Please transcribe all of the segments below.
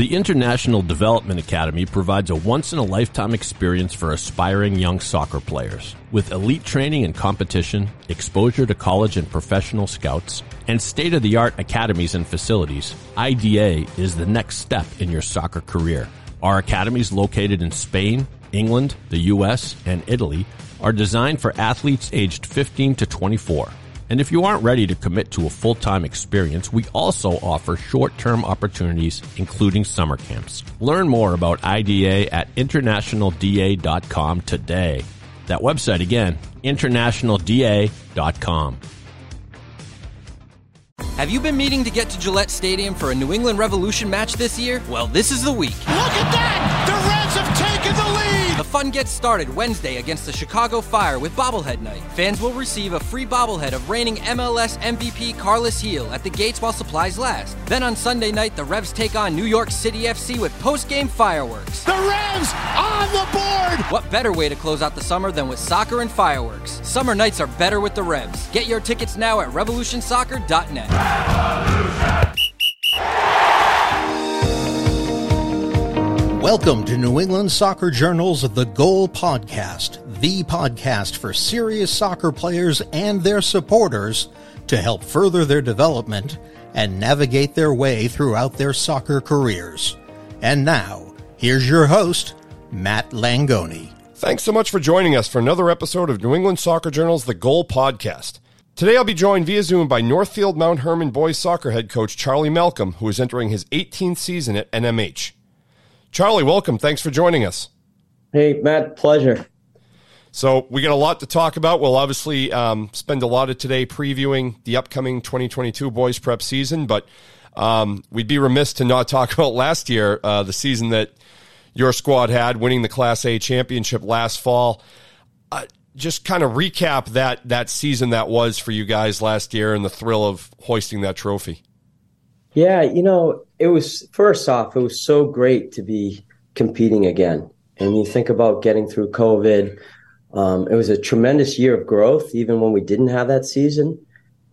The International Development Academy provides a once in a lifetime experience for aspiring young soccer players. With elite training and competition, exposure to college and professional scouts, and state of the art academies and facilities, IDA is the next step in your soccer career. Our academies located in Spain, England, the US, and Italy are designed for athletes aged 15 to 24. And if you aren't ready to commit to a full time experience, we also offer short term opportunities, including summer camps. Learn more about IDA at internationalda.com today. That website again, internationalda.com. Have you been meaning to get to Gillette Stadium for a New England Revolution match this year? Well, this is the week. Look at that! The fun gets started Wednesday against the Chicago Fire with Bobblehead Night. Fans will receive a free bobblehead of reigning MLS MVP Carles Gil at the gates while supplies last. Then on Sunday night, the Revs take on New York City FC with post-game fireworks. The Revs on the board! What better way to close out the summer than with soccer and fireworks? Summer nights are better with the Revs. Get your tickets now at revolutionsoccer.net. Revolution! Welcome to New England Soccer Journal's The Goal Podcast, the podcast for serious soccer players and their supporters to help further their development and navigate their way throughout their soccer careers. And now, here's your host, Matt Langoni. Thanks so much for joining us for another episode of New England Soccer Journal's The Goal Podcast. Today I'll be joined via Zoom by Northfield Mount Hermon boys soccer head coach Charlie Malcolm, who is entering his 18th season at NMH. Charlie, welcome. Thanks for joining us. Hey, Matt, pleasure. So, we got a lot to talk about. We'll obviously um, spend a lot of today previewing the upcoming 2022 boys prep season, but um, we'd be remiss to not talk about last year, uh, the season that your squad had, winning the Class A championship last fall. Uh, just kind of recap that that season that was for you guys last year and the thrill of hoisting that trophy. Yeah, you know, it was first off, it was so great to be competing again. And you think about getting through COVID. Um, it was a tremendous year of growth, even when we didn't have that season.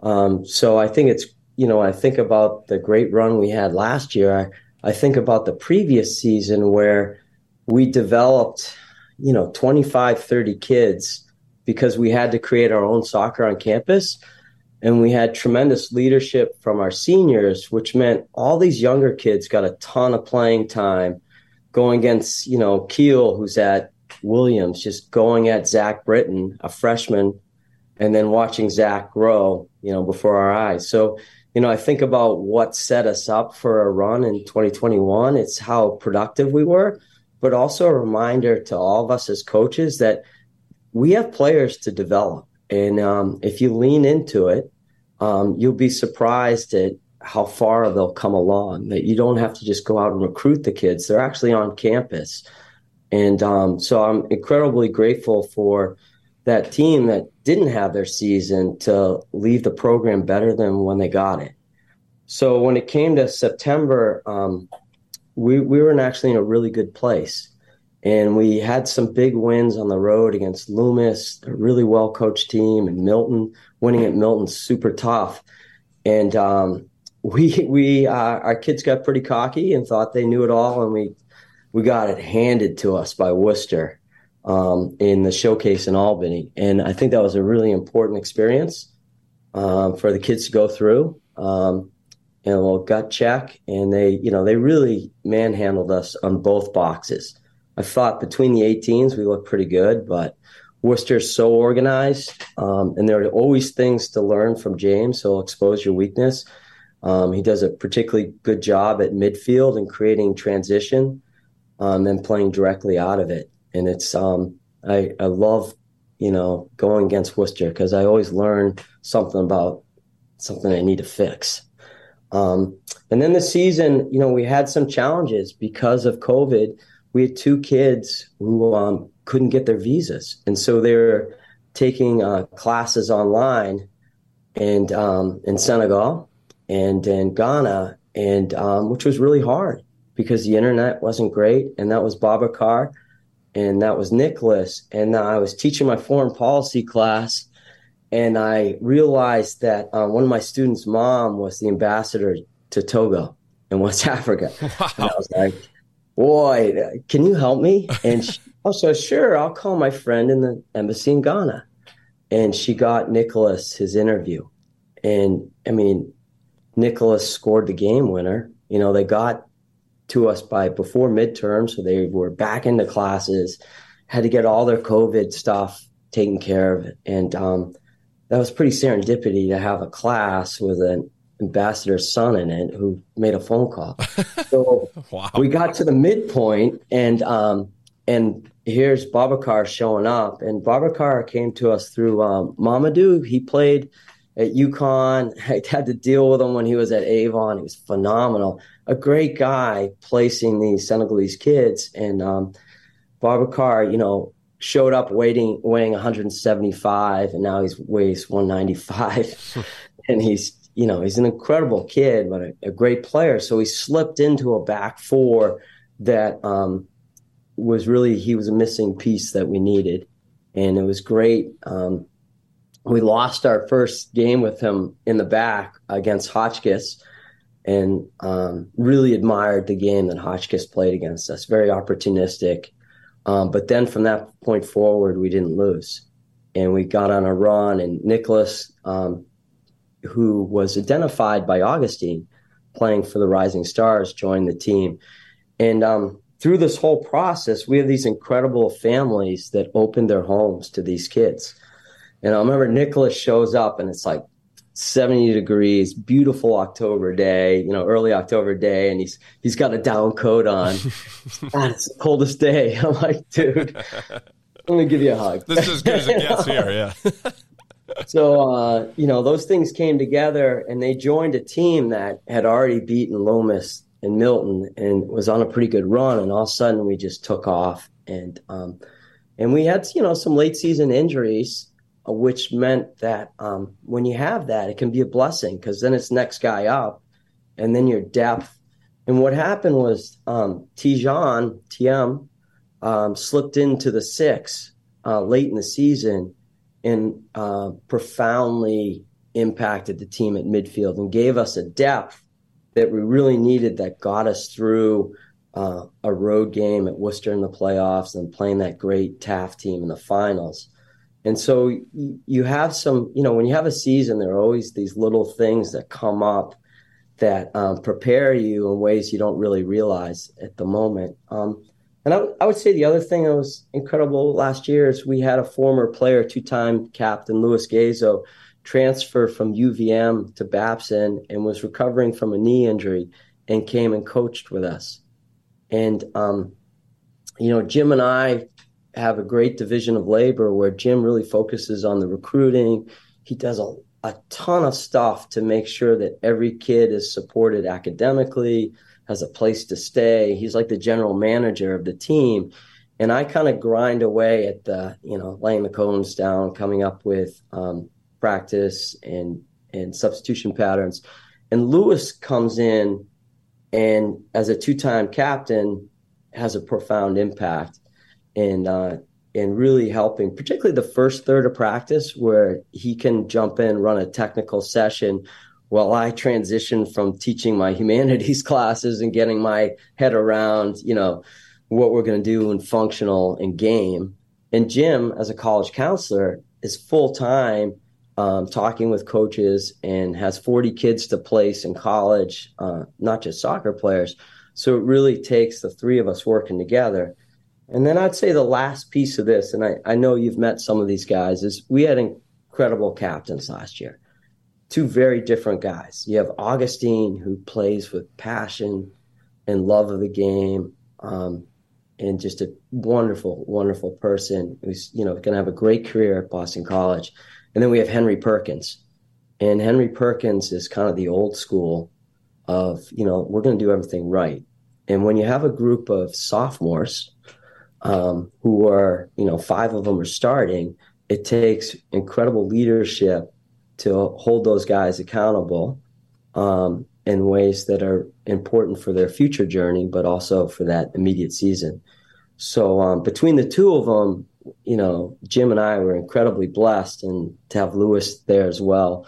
Um, so I think it's, you know, I think about the great run we had last year. I, I think about the previous season where we developed, you know, 25, 30 kids because we had to create our own soccer on campus and we had tremendous leadership from our seniors, which meant all these younger kids got a ton of playing time going against, you know, Keel, who's at Williams, just going at Zach Britton, a freshman, and then watching Zach grow, you know, before our eyes. So, you know, I think about what set us up for a run in 2021. It's how productive we were, but also a reminder to all of us as coaches that we have players to develop and um, if you lean into it, um, you'll be surprised at how far they'll come along. That you don't have to just go out and recruit the kids; they're actually on campus. And um, so I'm incredibly grateful for that team that didn't have their season to leave the program better than when they got it. So when it came to September, um, we, we were actually in a really good place. And we had some big wins on the road against Loomis, a really well coached team, and Milton. Winning at Milton's super tough. And um, we we uh, our kids got pretty cocky and thought they knew it all, and we we got it handed to us by Worcester um, in the showcase in Albany. And I think that was a really important experience um, for the kids to go through. Um, and a little gut check, and they, you know, they really manhandled us on both boxes. I thought between the 18s we looked pretty good, but Worcester's so organized, um, and there are always things to learn from James. So expose your weakness. Um, he does a particularly good job at midfield and creating transition, um, and playing directly out of it. And it's um, I, I love you know going against Worcester because I always learn something about something I need to fix. Um, and then the season, you know, we had some challenges because of COVID we had two kids who um, couldn't get their visas, and so they were taking uh, classes online and um, in Senegal and in Ghana, and um, which was really hard because the internet wasn't great, and that was Babacar, and that was Nicholas, and I was teaching my foreign policy class, and I realized that uh, one of my students' mom was the ambassador to Togo, in West Africa. Wow. And I was like, boy, can you help me? And she, oh, so sure, I'll call my friend in the embassy in Ghana. And she got Nicholas his interview. And I mean, Nicholas scored the game winner. You know, they got to us by before midterm, so they were back into classes, had to get all their COVID stuff taken care of. And um, that was pretty serendipity to have a class with an ambassador's son in it who made a phone call. So wow. we got to the midpoint and um, and here's Boubacar showing up. And Boubacar came to us through um, Mamadou. He played at UConn. I had to deal with him when he was at Avon. He was phenomenal. A great guy placing these Senegalese kids. And um, Boubacar, you know, showed up weighing weighing 175 and now he's weighs 195 and he's you know, he's an incredible kid, but a, a great player. So he slipped into a back four that um, was really he was a missing piece that we needed, and it was great. Um, we lost our first game with him in the back against Hotchkiss, and um, really admired the game that Hotchkiss played against us. Very opportunistic, um, but then from that point forward, we didn't lose, and we got on a run. And Nicholas um, who was identified by Augustine playing for the Rising Stars, joined the team. And um, through this whole process, we have these incredible families that opened their homes to these kids. And I remember Nicholas shows up and it's like 70 degrees, beautiful October day, you know, early October day, and he's he's got a down coat on. God, it's the coldest day. I'm like, dude, I'm gonna give you a hug. This is as good as it gets here, yeah so uh, you know those things came together and they joined a team that had already beaten Loomis and Milton and was on a pretty good run. And all of a sudden we just took off and um, and we had you know some late season injuries uh, which meant that um, when you have that it can be a blessing because then it's next guy up and then your depth. And what happened was um, Tijan TM um, slipped into the six uh, late in the season and uh, profoundly impacted the team at midfield and gave us a depth that we really needed that got us through uh, a road game at Worcester in the playoffs and playing that great Taft team in the finals. And so you have some, you know, when you have a season, there are always these little things that come up that um, prepare you in ways you don't really realize at the moment. Um, and I, would say the other thing that was incredible last year is we had a former player, two time captain, Luis Gazo, transfer from UVM to Babson and was recovering from a knee injury and came and coached with us. And, um, you know, Jim and I have a great division of labor where Jim really focuses on the recruiting. He does a, a ton of stuff to make sure that every kid is supported academically, has a place to stay. He's like the general manager of the team. And I kind of grind away at the, you know, laying the cones down, coming up with um, practice and and substitution patterns. And Lewis comes in and as a two-time captain has a profound impact and uh, and really helping, particularly the first third of practice where he can jump in, run a technical session while I transitioned from teaching my humanities classes and getting my head around, you know, what we're going to do in functional and game. And Jim, as a college counselor, is full time um, talking with coaches and has 40 kids to place in college, uh, not just soccer players. So it really takes the three of us working together. And then I'd say the last piece of this, and I, I know you've met some of these guys, is we had incredible captains last year two very different guys. You have Augustine, who plays with passion and love of the game, um, and just a wonderful, wonderful person who's you know going to have a great career at Boston College. And then we have Henry Perkins, and Henry Perkins is kind of the old school of you know we're going to do everything right. And when you have a group of sophomores um, who are you know five of them are starting, it takes incredible leadership to hold those guys accountable um, in ways that are important for their future journey, but also for that immediate season. So um, between the two of them, you know, Jim and I were incredibly blessed, and to have Lewis there as well.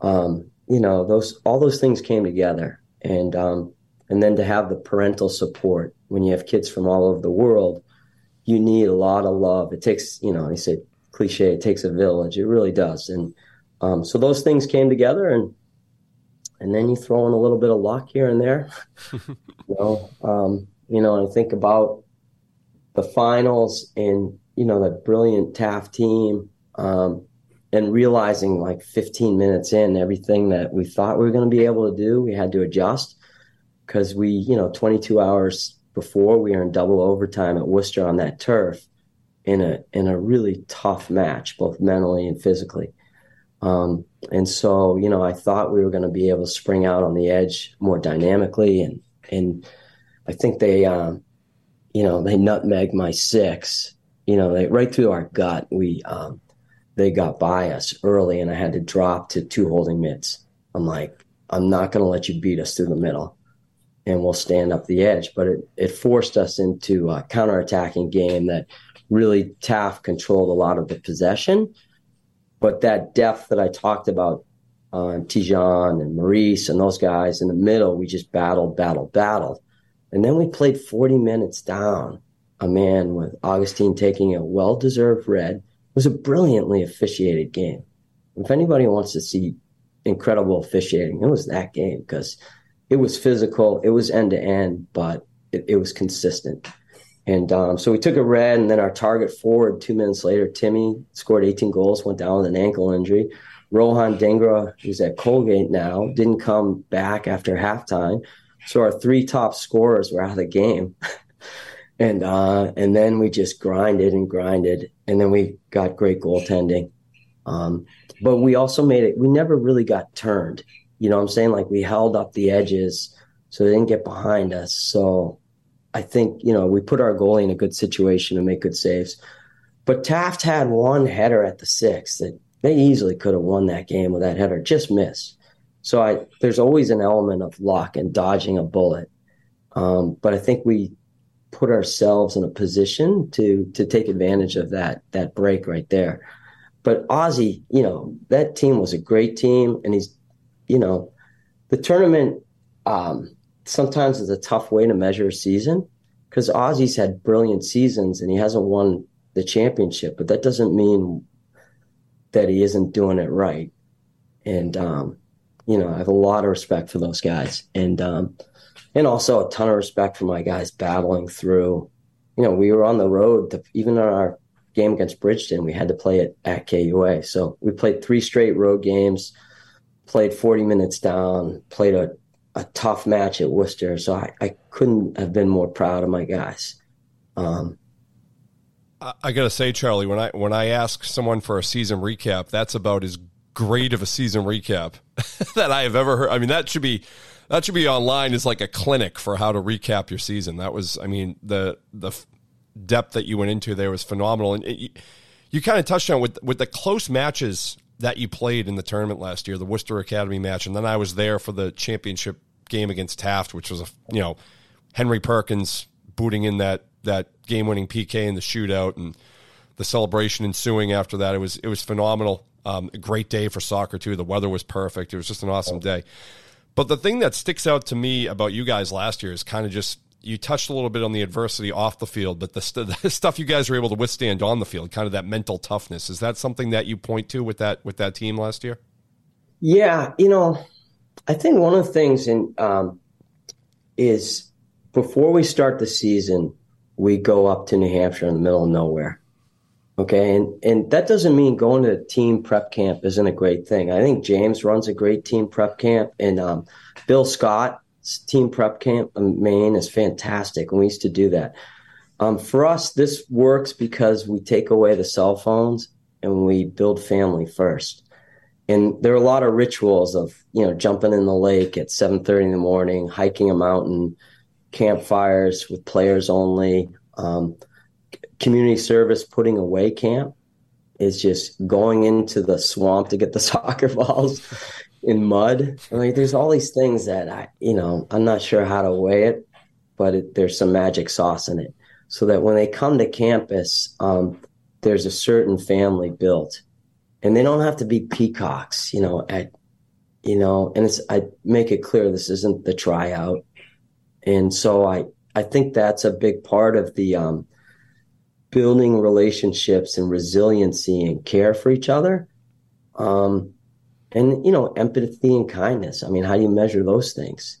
Um, you know, those all those things came together, and um, and then to have the parental support when you have kids from all over the world, you need a lot of love. It takes, you know, I say cliche, it takes a village. It really does. And um, so those things came together, and and then you throw in a little bit of luck here and there. you know, um, you know, I think about the finals and you know that brilliant Taft team, um, and realizing like 15 minutes in everything that we thought we were going to be able to do, we had to adjust because we, you know, 22 hours before we were in double overtime at Worcester on that turf in a in a really tough match, both mentally and physically. Um, and so, you know, I thought we were going to be able to spring out on the edge more dynamically, and and I think they, um, you know, they nutmeg my six. You know, they right through our gut. We um, they got by us early, and I had to drop to two holding mitts. I'm like, I'm not going to let you beat us through the middle and we'll stand up the edge. But it, it forced us into a counterattacking game that really Taft controlled a lot of the possession. But that depth that I talked about, uh, Tijan and Maurice and those guys in the middle, we just battled, battled, battled. And then we played 40 minutes down a man with Augustine taking a well deserved red. It was a brilliantly officiated game. If anybody wants to see incredible officiating, it was that game because it was physical, it was end to end, but it, it, was consistent. And um, so we took a red, and then our target forward two minutes later, Timmy scored 18 goals, went down with an ankle injury. Rohan Dhingra, who's at Colgate now, didn't come back after halftime. So our three top scorers were out of the game. and uh, and then we just grinded and grinded, and then we got great goaltending. Um, but we also made it. We never really got turned. You know what I'm saying? Like we held up the edges so they didn't get behind us. So I think, you know, we put our goalie in a good situation to make good saves. But Taft had one header at the six that they easily could have won that game with that header, just missed. So I there's always an element of luck and dodging a bullet. Um, but I think we put ourselves in a position to to take advantage of that that break right there. But Ozzy, you know, that team was a great team, and he's you know, the tournament um, sometimes it's a tough way to measure a season because Ozzy's had brilliant seasons and he hasn't won the championship, but that doesn't mean that he isn't doing it right. And um, you know, I have a lot of respect for those guys, and um, and also a ton of respect for my guys battling through. You know, we were on the road to, even on our game against Bridgton, we had to play it at KUA. So we played three straight road games played 40 minutes down, played a, a tough match at Worcester. So I, I couldn't have been more proud of my guys. Um, I gotta say, Charlie, when I when I ask someone for a season recap, that's about as great of a season recap that I have ever heard. I mean, that should be that should be online as like a clinic for how to recap your season. That was, I mean, the the depth that you went into there was phenomenal, and it, you, you kind of touched on with with the close matches that you played in the tournament last year, the Worcester Academy match, and then I was there for the championship game against Taft, which was a you know Henry Perkins booting in that that game winning PK in the shootout and the celebration ensuing after that. It was it was phenomenal. Um, a great day for soccer too. The weather was perfect. It was just an awesome day. But the thing that sticks out to me about you guys last year is kind of just you touched a little bit on the adversity off the field, but the, st- the, stuff you guys were able to withstand on the field, kind of that mental toughness. Is that something that you point to with that with that team last year? Yeah, you know, I think one of the things in um, is before we start the season, we go up to New Hampshire in the middle of nowhere. Okay, and and that doesn't mean going to team prep camp isn't a great thing. I think James runs a great team prep camp, and um, Bill Scott's team prep camp in Maine is fantastic. And we used to do that. Um, for us, this works because we take away the cell phones and we build family first. And there are a lot of rituals of, you know, jumping in the lake at 7.30 in the morning, hiking a mountain, campfires with players only, um, community service putting away camp is just going into the swamp to get the soccer balls in mud. Like there's all these things that I, you know, I'm not sure how to weigh it, but it, there's some magic sauce in it, so that when they come to campus, um, there's a certain family built, and they don't have to be peacocks, you know. At you know, and it's I make it clear this isn't the tryout. And so I, I think that's a big part of the um, building relationships and resiliency and care for each other. Um, and, you know, empathy and kindness. I mean, how do you measure those things?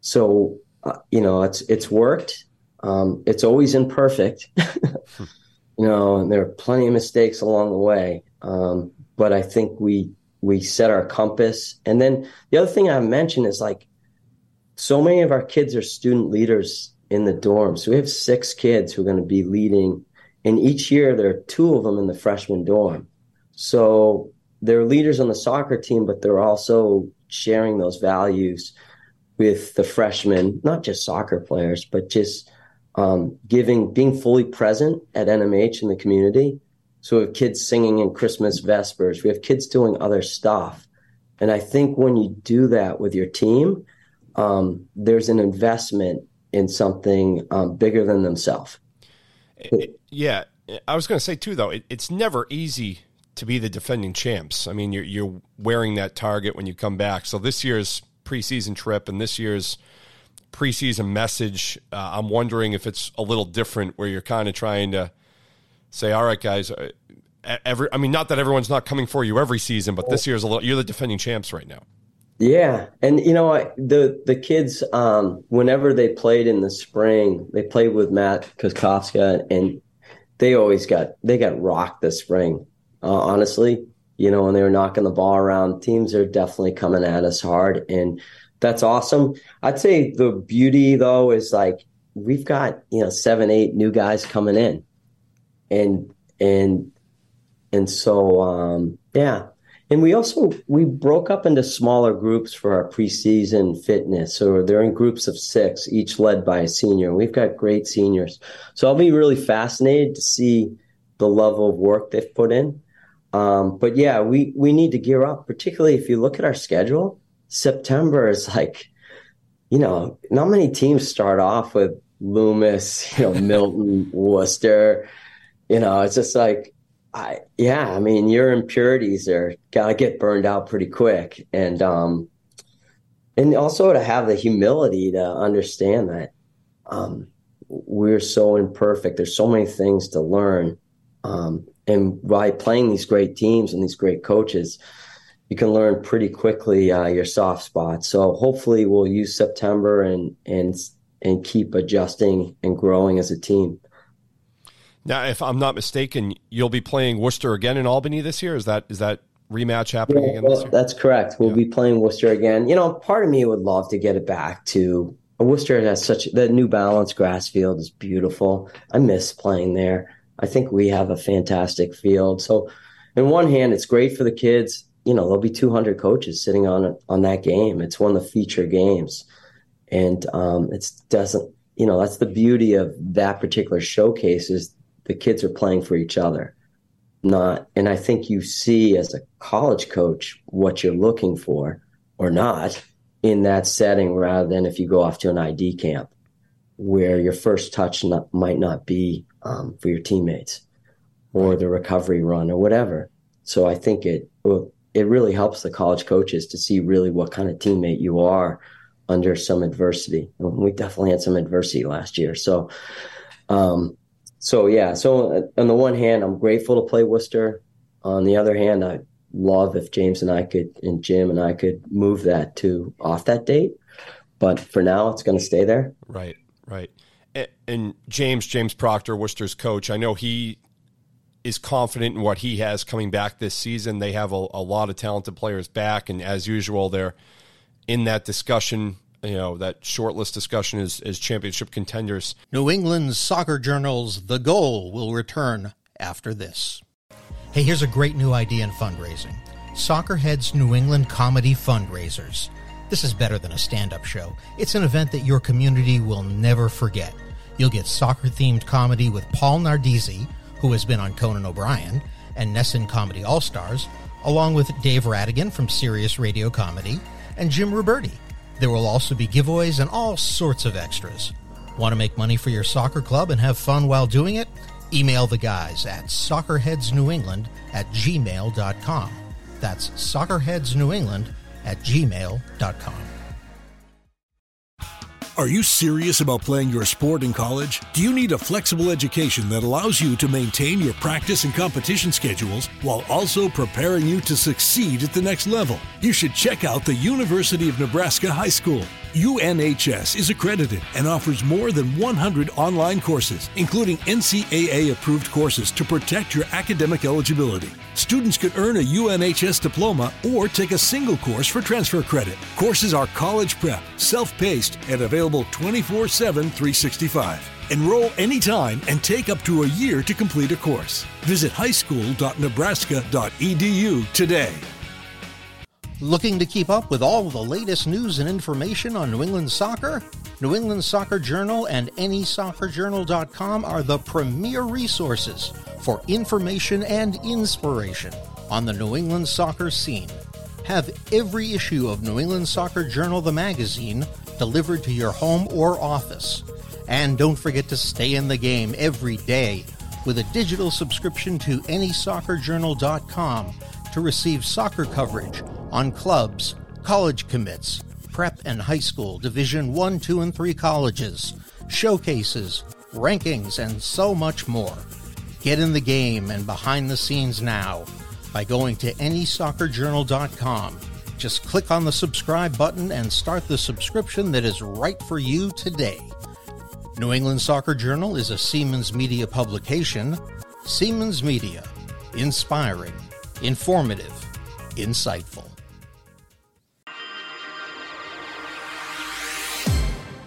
So, uh, you know, it's, it's worked. Um, it's always imperfect, you know, and there are plenty of mistakes along the way. Um, but I think we, we set our compass. And then the other thing I mentioned is like, so many of our kids are student leaders in the dorms. So we have six kids who are going to be leading and each year there are two of them in the freshman dorm. So they're leaders on the soccer team, but they're also sharing those values with the freshmen, not just soccer players, but just um, giving, being fully present at NMH in the community. So we have kids singing in Christmas Vespers. We have kids doing other stuff. And I think when you do that with your team, um, there's an investment in something um, bigger than themselves. Yeah, I was going to say too, though, it, it's never easy to be the defending champs. I mean, you're you're wearing that target when you come back. So this year's preseason trip and this year's preseason message, uh, I'm wondering if it's a little different, where you're kind of trying to say, "All right, guys." Uh, every, I mean, not that everyone's not coming for you every season, but this year's a little. You're the defending champs right now. Yeah, and you know the the kids, um, whenever they played in the spring, they played with Matt Koskowska, and they always got they got rocked this spring. Uh, honestly, you know, when they were knocking the ball around, teams are definitely coming at us hard, and that's awesome. I'd say the beauty though is like we've got you know seven, eight new guys coming in, and and and so um, yeah, and we also we broke up into smaller groups for our preseason fitness. So they're in groups of six, each led by a senior. We've got great seniors. So I'll be really fascinated to see the level of work they've put in. Um, but yeah, we we need to gear up, particularly if you look at our schedule. September is like, you know, not many teams start off with Loomis, you know, Milton, Worcester. You know, it's just like I, yeah, I mean, your impurities are gotta get burned out pretty quick, and um, and also to have the humility to understand that um, we're so imperfect. There's so many things to learn, um, and by playing these great teams and these great coaches, you can learn pretty quickly uh, your soft spots. So hopefully, we'll use September and and and keep adjusting and growing as a team. Now, if I'm not mistaken, you'll be playing Worcester again in Albany this year. Is that is that rematch happening yeah, again well, That's correct. We'll yeah. be playing Worcester again. You know, part of me would love to get it back to Worcester has such the New Balance grass field is beautiful. I miss playing there. I think we have a fantastic field. So, in one hand, it's great for the kids. You know, there'll be 200 coaches sitting on on that game. It's one of the feature games, and um, it doesn't. You know, that's the beauty of that particular showcase is the kids are playing for each other. Not and i think you see as a college coach what you're looking for or not in that setting rather than if you go off to an id camp where your first touch not, might not be um, for your teammates or the recovery run or whatever. So i think it it really helps the college coaches to see really what kind of teammate you are under some adversity. We definitely had some adversity last year. So um, so yeah, so uh, on the one hand, I'm grateful to play Worcester. On the other hand, I love if James and I could, and Jim and I could move that to off that date. But for now, it's going to stay there. Right, right. And, and James, James Proctor, Worcester's coach, I know he is confident in what he has coming back this season. They have a, a lot of talented players back, and as usual, they're in that discussion you know that short list discussion is, championship contenders. New England's soccer journals The Goal will return after this. Hey, here's a great new idea in fundraising. Soccerhead's New England Comedy Fundraisers. This is better than a stand-up show. It's an event that your community will never forget. You'll get soccer-themed comedy with Paul Nardizzi, who has been on Conan O'Brien, and NESN Comedy All-Stars, along with Dave Rattigan from Sirius Radio Comedy, and Jim Ruberti there will also be giveaways and all sorts of extras. Want to make money for your soccer club and have fun while doing it? Email the guys at soccerheadsnewengland at gmail.com. That's soccerheadsnewengland at gmail.com. Are you serious about playing your sport in college? Do you need a flexible education that allows you to maintain your practice and competition schedules while also preparing you to succeed at the next level? You should check out the University of Nebraska High School. UNHS is accredited and offers more than 100 online courses, including NCAA approved courses to protect your academic eligibility. Students could earn a UNHS diploma or take a single course for transfer credit. Courses are college prep, self paced, and available 24 7 365. Enroll anytime and take up to a year to complete a course. Visit highschool.nebraska.edu today. Looking to keep up with all the latest news and information on New England soccer? New England Soccer Journal and AnySoccerJournal.com are the premier resources for information and inspiration on the New England soccer scene. Have every issue of New England Soccer Journal, the magazine, delivered to your home or office. And don't forget to stay in the game every day with a digital subscription to AnySoccerJournal.com to receive soccer coverage on clubs, college commits, prep and high school, Division 1, 2, and 3 colleges, showcases, rankings, and so much more. Get in the game and behind the scenes now by going to AnySoccerJournal.com. Just click on the subscribe button and start the subscription that is right for you today. New England Soccer Journal is a Seamans Media publication. Seamans Media, inspiring, informative, insightful.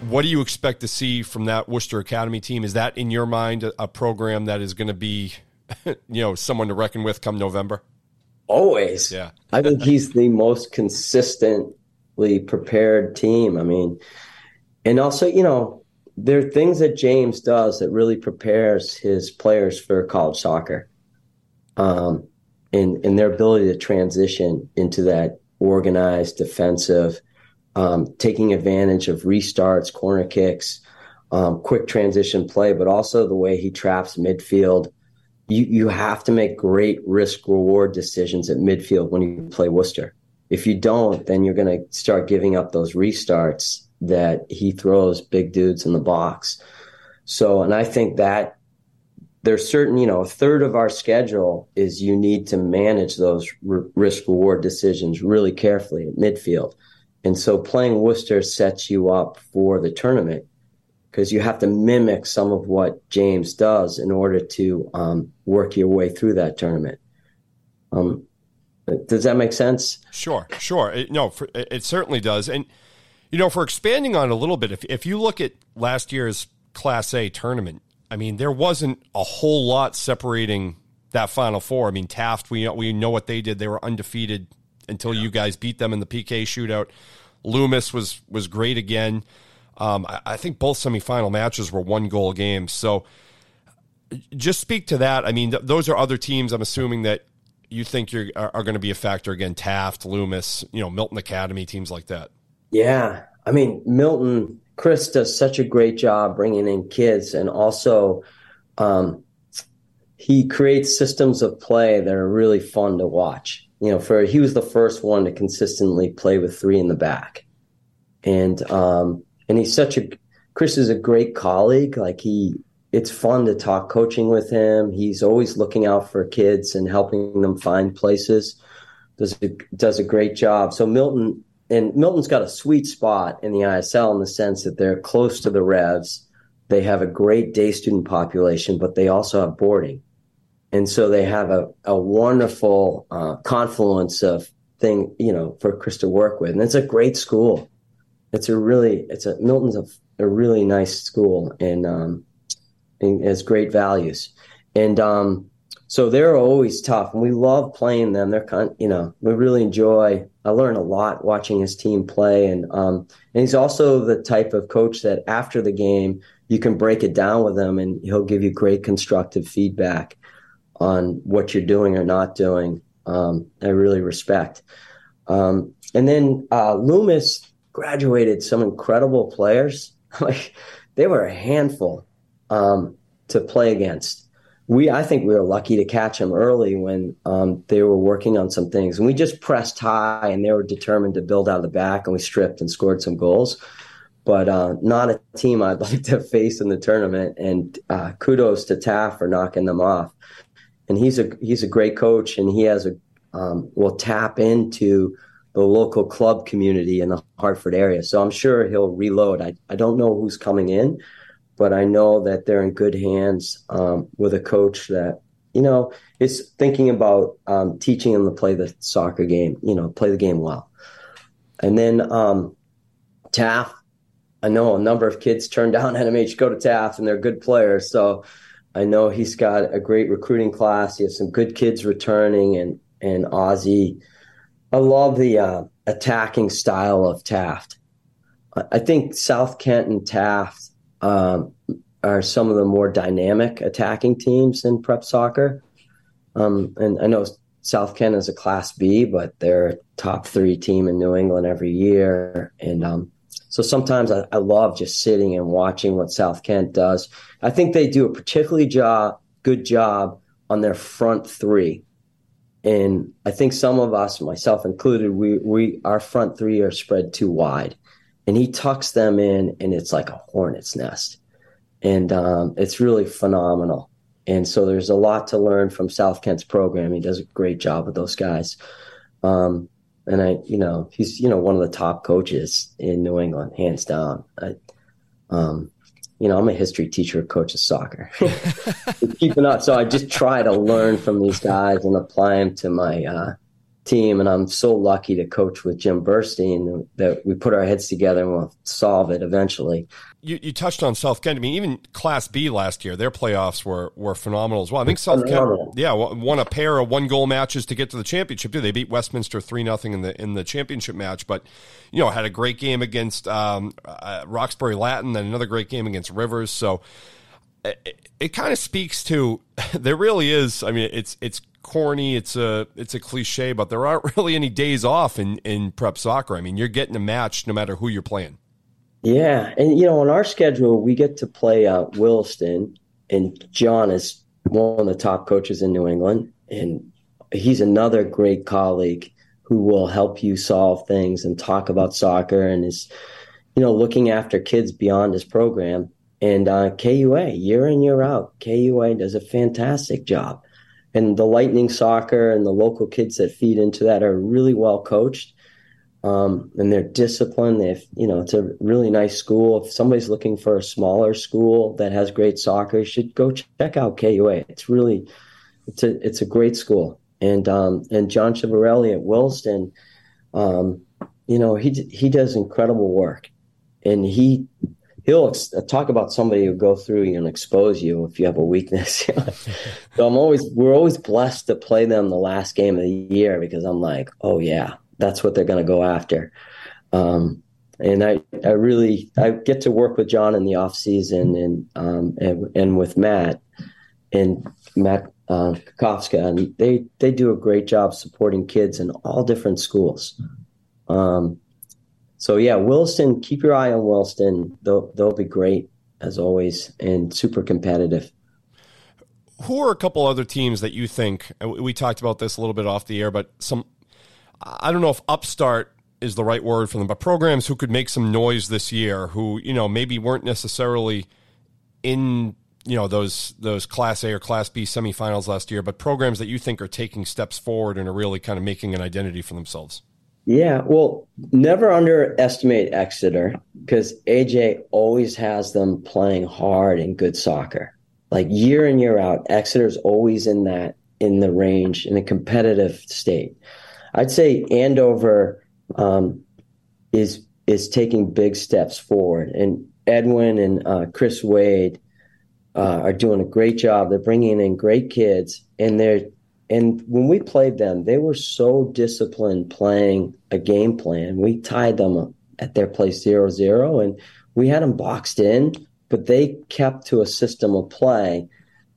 What do you expect to see from that Worcester Academy team? Is that, in your mind, a, a program that is going to be, you know, someone to reckon with come November? Always. Yeah. I think he's the most consistently prepared team. I mean, and also, you know, there are things that James does that really prepares his players for college soccer. Um, and, and their ability to transition into that organized defensive, um, taking advantage of restarts, corner kicks, um, quick transition play, but also the way he traps midfield. You you have to make great risk reward decisions at midfield when you play Worcester. If you don't, then you're going to start giving up those restarts that he throws big dudes in the box. So, and I think that there's certain, you know, a third of our schedule is you need to manage those r- risk reward decisions really carefully at midfield. And so playing Worcester sets you up for the tournament because you have to mimic some of what James does in order to um, work your way through that tournament. Um, does that make sense? Sure, sure. It, no, for, it certainly does. And you know, for expanding on a little bit, if if you look at last year's Class A tournament, I mean, there wasn't a whole lot separating that Final Four. I mean, Taft, we we know what they did; they were undefeated until yeah. you guys beat them in the PK shootout. Loomis was was great again. Um, I, I think both semifinal matches were one goal games. So, just speak to that. I mean, th- those are other teams. I'm assuming that you think you're are, are going to be a factor again. Taft, Loomis, you know, Milton Academy, teams like that. Yeah, I mean, Milton Chris does such a great job bringing in kids, and also um, he creates systems of play that are really fun to watch. You know, for he was the first one to consistently play with three in the back, and um, and he's such a Chris is a great colleague. Like he, it's fun to talk coaching with him. He's always looking out for kids and helping them find places. Does a, does a great job. So Milton and Milton's got a sweet spot in the ISL in the sense that they're close to the Revs. They have a great day student population, but they also have boarding. And so they have a, a wonderful uh, confluence of thing, you know, for Chris to work with. And it's a great school. It's a really, it's a, Milton's a, a really nice school and, um, and has great values. And, um, so they're always tough and we love playing them. They're kind, you know, we really enjoy I learned a lot watching his team play, and um, and he's also the type of coach that after the game you can break it down with him, and he'll give you great constructive feedback on what you're doing or not doing. Um, I really respect. Um, and then uh, Loomis graduated some incredible players. like they were a handful um, to play against we I think we were lucky to catch them early when um, they were working on some things, and we just pressed high, and they were determined to build out of the back, and we stripped and scored some goals. but uh, not a team I'd like to face in the tournament. And uh, kudos to Taft for knocking them off. And he's a he's a great coach, and he has a um, will tap into the local club community in the Hartford area. So I'm sure he'll reload. I, I don't know who's coming in, but I know that they're in good hands um, with a coach that you know is thinking about um, teaching them to play the soccer game. You know, play the game well. And then um, Taft, I know a number of kids turn down NMH go to Taft, and they're good players. So I know he's got a great recruiting class. He has some good kids returning, and and Ozzy. I love the uh, attacking style of Taft. I think South Kent and Taft um, are some of the more dynamic attacking teams in prep soccer. Um, and I know South Kent is a Class B, but they're top three team in New England every year. And um, so sometimes I, I, love just sitting and watching what South Kent does. I think they do a particularly job, good job on their front three. And I think some of us, myself included, we, we our front three are spread too wide. And he tucks them in, and it's like a hornet's nest. And um, it's really phenomenal. And so there's a lot to learn from South Kent's program. He does a great job with those guys. Um, and I, you know, he's, you know, one of the top coaches in New England, hands down. I, um, you know, I'm a history teacher, coach of soccer. Keeping up. So I just try to learn from these guys and apply them to my, uh, team. And I'm so lucky to coach with Jim Burstein that we put our heads together and we'll solve it eventually. You, you touched on South Kent. I mean, even Class B last year, their playoffs were, were phenomenal as well. I think South Kent, yeah, won a pair of one goal matches to get to the championship too. They beat Westminster three nothing in the in the championship match, but you know had a great game against um, uh, Roxbury Latin, then another great game against Rivers. So it, it kind of speaks to there really is. I mean, it's it's corny, it's a it's a cliche, but there aren't really any days off in in prep soccer. I mean, you're getting a match no matter who you're playing. Yeah, and you know, on our schedule, we get to play uh, Williston, and John is one of the top coaches in New England, and he's another great colleague who will help you solve things and talk about soccer and is, you know, looking after kids beyond his program. And uh, KUA, year in year out, KUA does a fantastic job and the Lightning soccer and the local kids that feed into that are really well coached. Um, and they're disciplined. They've, you know, it's a really nice school. If somebody's looking for a smaller school that has great soccer, you should go check out KUA. It's really, it's a, it's a great school. And, um, and John Chiavarelli at Williston, um, you know, he, he does incredible work and he he'll ex- talk about somebody who go through you and expose you if you have a weakness. so I'm always we're always blessed to play them the last game of the year because I'm like, oh yeah, that's what they're going to go after. Um, and I, I really I get to work with John in the off season and um, and, and with Matt and Matt uh, and they they do a great job supporting kids in all different schools. Um, so yeah, Williston, keep your eye on Williston. They'll they'll be great as always and super competitive. Who are a couple other teams that you think uh, we talked about this a little bit off the air, but some I don't know if upstart is the right word for them, but programs who could make some noise this year, who you know maybe weren't necessarily in you know those those Class A or Class B semifinals last year, but programs that you think are taking steps forward and are really kind of making an identity for themselves. Yeah, well, never underestimate Exeter because AJ always has them playing hard and good soccer. Like year in year out, Exeter's always in that in the range in a competitive state. I'd say Andover um, is is taking big steps forward, and Edwin and uh, Chris Wade uh, are doing a great job. They're bringing in great kids, and they're and when we played them, they were so disciplined playing a game plan. We tied them at their place zero zero, and we had them boxed in, but they kept to a system of play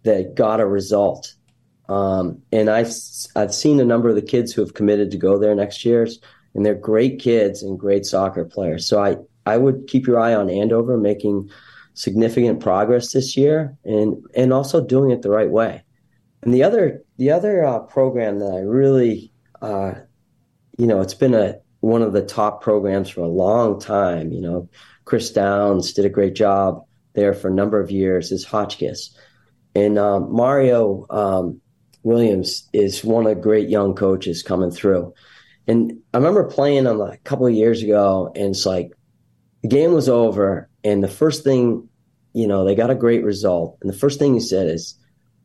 that got a result. Um, and I've I've seen a number of the kids who have committed to go there next year's, and they're great kids and great soccer players. So I I would keep your eye on Andover making significant progress this year, and and also doing it the right way. And the other the other uh, program that I really, uh, you know, it's been a one of the top programs for a long time. You know, Chris Downs did a great job there for a number of years. Is Hotchkiss, and um, Mario um, Williams is one of the great young coaches coming through. And I remember playing them a couple of years ago, and it's like the game was over, and the first thing, you know, they got a great result, and the first thing he said is,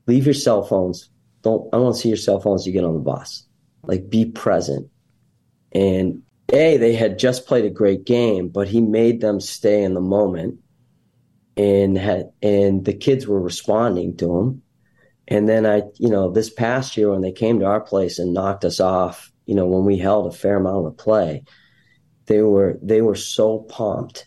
"Leave your cell phones. Don't. I to see your cell phones. You get on the bus. Like, be present." And a, they had just played a great game, but he made them stay in the moment, and had and the kids were responding to him. And then I, you know, this past year when they came to our place and knocked us off, you know, when we held a fair amount of play, they were they were so pumped.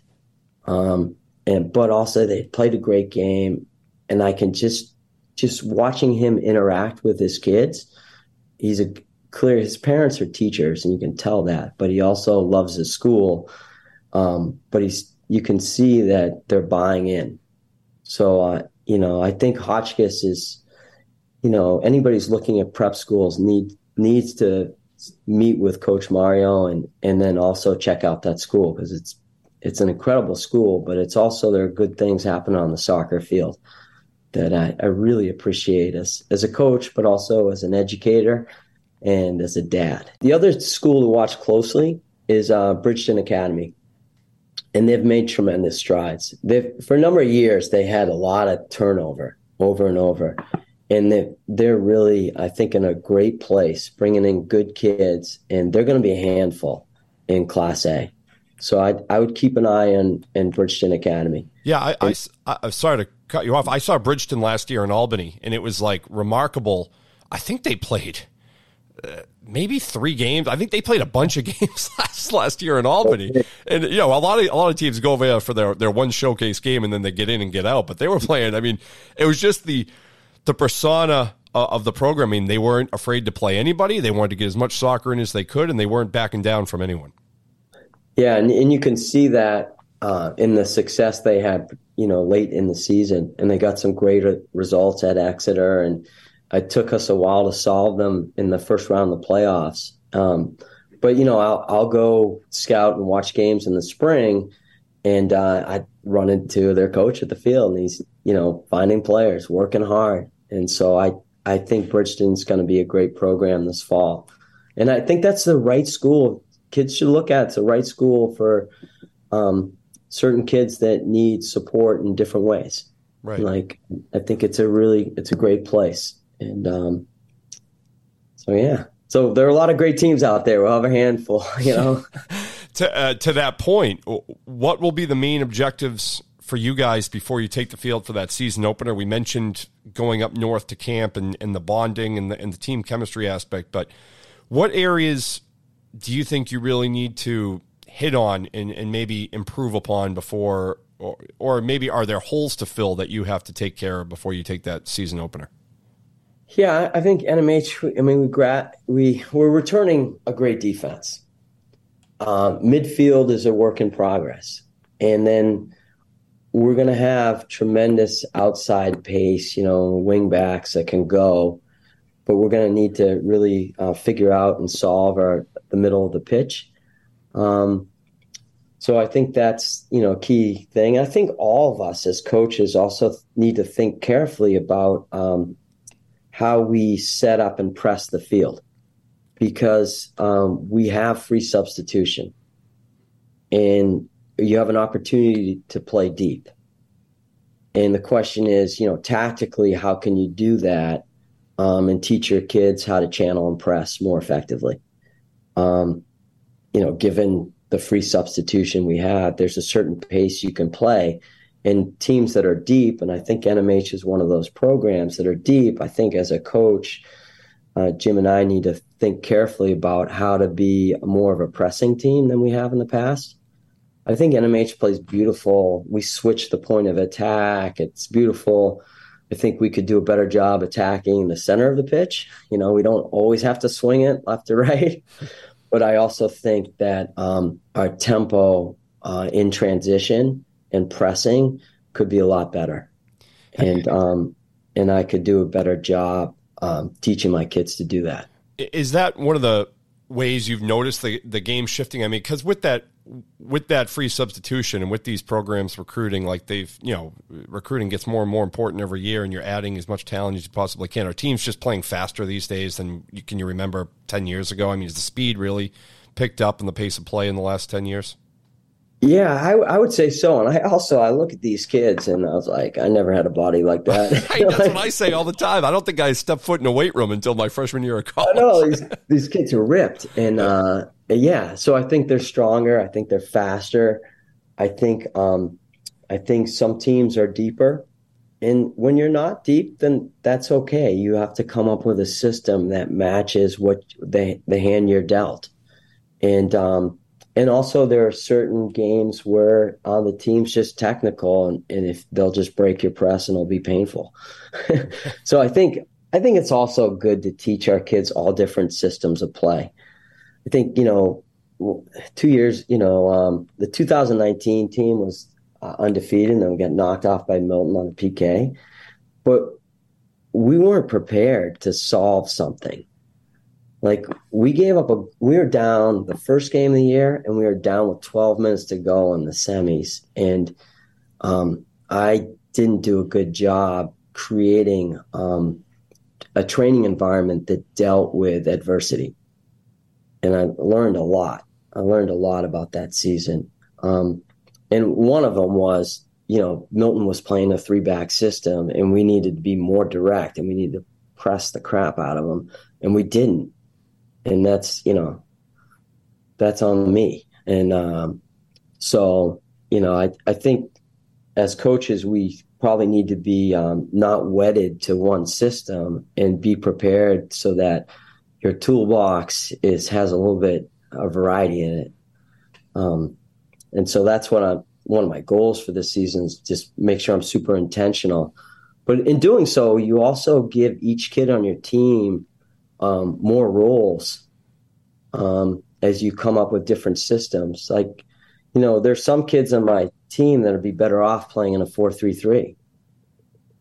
Um, and but also they played a great game, and I can just just watching him interact with his kids. He's a clear. His parents are teachers, and you can tell that. But he also loves his school. Um, but he's you can see that they're buying in. So uh, you know, I think Hotchkiss is, you know, anybody's looking at prep schools need needs to meet with Coach Mario and and then also check out that school because it's it's an incredible school, but it's also there are good things happening on the soccer field that I, I really appreciate as as a coach, but also as an educator and as a dad. The other school to watch closely is uh, Bridgton Academy, and they've made tremendous strides. They've for a number of years they had a lot of turnover over and over, and they they're really I think in a great place, bringing in good kids, and they're going to be a handful in Class A. So I I would keep an eye on in Bridgton Academy. Yeah, I, I, I, I'm sorry to cut you off. I saw Bridgton last year in Albany, and it was like remarkable. I think they played uh, maybe three games. I think they played a bunch of games last last year in Albany, and you know a lot of a lot of teams go there for their their one showcase game and then they get in and get out. But they were playing. I mean, it was just the the persona uh, of the programming. They weren't afraid to play anybody. They wanted to get as much soccer in as they could, and they weren't backing down from anyone. Yeah, and, and you can see that uh, in the success they had, you know, late in the season, and they got some great results at Exeter, and it took us a while to solve them in the first round of the playoffs. Um, but you know, I'll, I'll go scout and watch games in the spring, and uh, I run into their coach at the field, and he's you know finding players, working hard, and so I I think Bridgton's going to be a great program this fall, and I think that's the right school kids should look at. It's the right school for um, certain kids that need support in different ways. Right. Like I think it's a really it's a great place, and um, so yeah. So there are a lot of great teams out there. We'll have a handful, you know. to uh, to that point, what will be the main objectives for you guys before you take the field for that season opener? We mentioned going up north to camp and, and the bonding and the, and the team chemistry aspect, but what areas do you think you really need to hit on and, and maybe improve upon before, or, or maybe are there holes to fill that you have to take care of before you take that season opener? Yeah, I think NMH. I mean, we gra- we we're returning a great defense. Uh, midfield is a work in progress, and then we're going to have tremendous outside pace. You know, wing backs that can go, but we're going to need to really uh, figure out and solve our the middle of the pitch. Um, so I think that's you know a key thing. I think all of us as coaches also need to think carefully about um, how we set up and press the field because um, we have free substitution and you have an opportunity to play deep. And the question is, you know, tactically, how can you do that um, and teach your kids how to channel and press more effectively? Um, you know, given the free substitution we have, there's a certain pace you can play. And teams that are deep, and I think NMH is one of those programs that are deep. I think as a coach, uh, Jim and I need to think carefully about how to be more of a pressing team than we have in the past. I think NMH plays beautiful. We switch the point of attack. It's beautiful. I think we could do a better job attacking the center of the pitch. You know, we don't always have to swing it left to right. But I also think that um, our tempo uh, in transition and pressing could be a lot better, and um, and I could do a better job um, teaching my kids to do that. Is that one of the ways you've noticed the the game shifting? I mean, because with that with that free substitution and with these programs recruiting, like they've you know recruiting gets more and more important every year, and you're adding as much talent as you possibly can. Our team's just playing faster these days than you can you remember ten years ago. I mean, is the speed really picked up in the pace of play in the last ten years? Yeah, I, I would say so. And I also I look at these kids and I was like, I never had a body like that. That's what I say all the time. I don't think I stepped foot in a weight room until my freshman year of college. I know these, these kids are ripped, and uh, yeah, so I think they're stronger. I think they're faster. I think um, I think some teams are deeper. And when you're not deep, then that's okay. You have to come up with a system that matches what the the hand you're dealt. And um, and also there are certain games where uh, the team's just technical and, and if they'll just break your press and it'll be painful. So i think i think it's also good to teach our kids all different systems of play. I think you know two years you know um, the 2019 team was uh, undefeated and then we got knocked off by milton on the pk but we weren't prepared to solve something like we gave up a we were down the first game of the year and we were down with 12 minutes to go in the semis. And um, i didn't do a good job creating um, a training environment that dealt with adversity. And i learned a lot. I learned a lot about that season. Um, and one of them was you know milton was playing a three back system and we needed to be more direct and we needed to press the crap out of them. And we didn't and that's you know that's on me. And um, so you know I, I think as coaches we probably need to be um, not wedded to one system and be prepared so that your toolbox is has a little bit of variety in it. Um, and so that's what i'm one of my goals for this season is just make sure i'm super intentional. But in doing so you also give each kid on your team um, more roles um, as you come up with different systems. Like, you know, there's some kids on my team that would be better off playing in a four-three-three,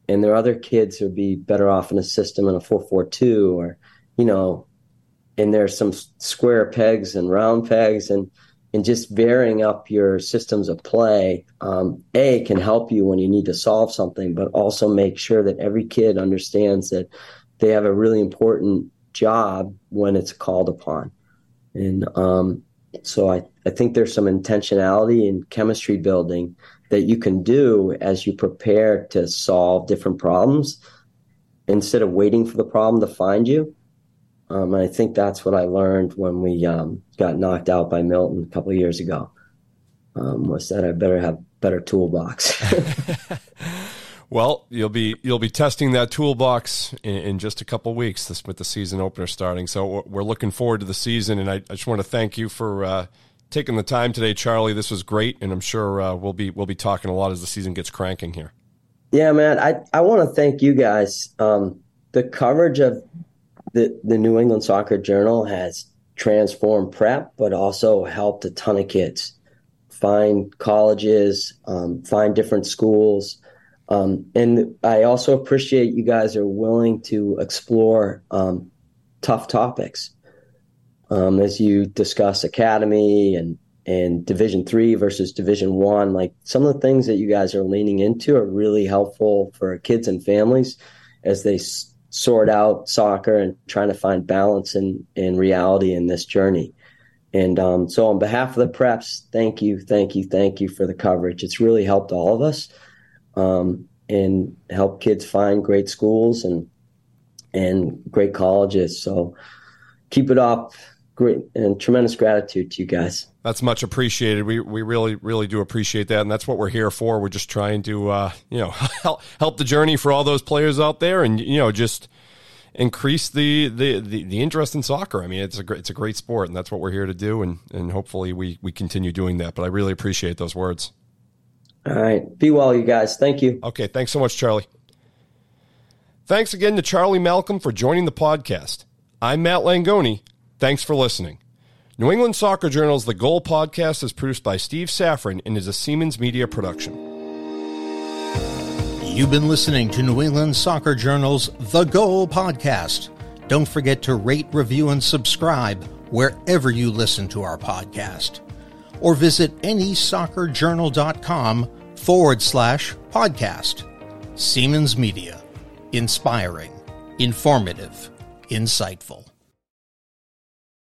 and there are other kids who'd be better off in a system in a four-four-two, or you know, and there's some square pegs and round pegs, and and just varying up your systems of play, um, a can help you when you need to solve something, but also make sure that every kid understands that they have a really important job when it's called upon. And um, so I, I think there's some intentionality in chemistry building that you can do as you prepare to solve different problems instead of waiting for the problem to find you. Um, and I think that's what I learned when we um, got knocked out by Milton a couple of years ago. Um, was that I better have better toolbox. Well, you'll be you'll be testing that toolbox in, in just a couple weeks this, with the season opener starting. So we're looking forward to the season, and I, I just want to thank you for uh, taking the time today, Charlie. This was great, and I'm sure uh, we'll be we'll be talking a lot as the season gets cranking here. Yeah, man. I I want to thank you guys. Um, the coverage of the the New England Soccer Journal has transformed prep, but also helped a ton of kids find colleges, um, find different schools um, and I also appreciate you guys are willing to explore um, tough topics um, as you discuss academy and and Division three versus Division one. Like some of the things that you guys are leaning into are really helpful for kids and families as they s- sort out soccer and trying to find balance and in reality in this journey. And um, so, on behalf of the preps, thank you, thank you, thank you for the coverage. It's really helped all of us um, and help kids find great schools and and great colleges. So keep it up. Great and tremendous gratitude to you guys. That's much appreciated. We we really really do appreciate that, and that's what we're here for. We're just trying to uh, you know help help the journey for all those players out there, and you know just increase the, the, the, the, interest in soccer. I mean, it's a great, it's a great sport, and that's what we're here to do, and and hopefully we we continue doing that. But I really appreciate those words. All right. Be well, you guys. Thank you. Okay. Thanks so much, Charlie. Thanks again to Charlie Malcolm for joining the podcast. I'm Matt Langoni. Thanks for listening. New England Soccer Journal's The Goal podcast is produced by Steve Safran and is a Seamans Media production. You've been listening to New England Soccer Journal's The Goal podcast. Don't forget to rate, review, and subscribe wherever you listen to our podcast, or visit nesoccerjournal.com forward slash podcast. Seamans Media. Inspiring, informative, insightful.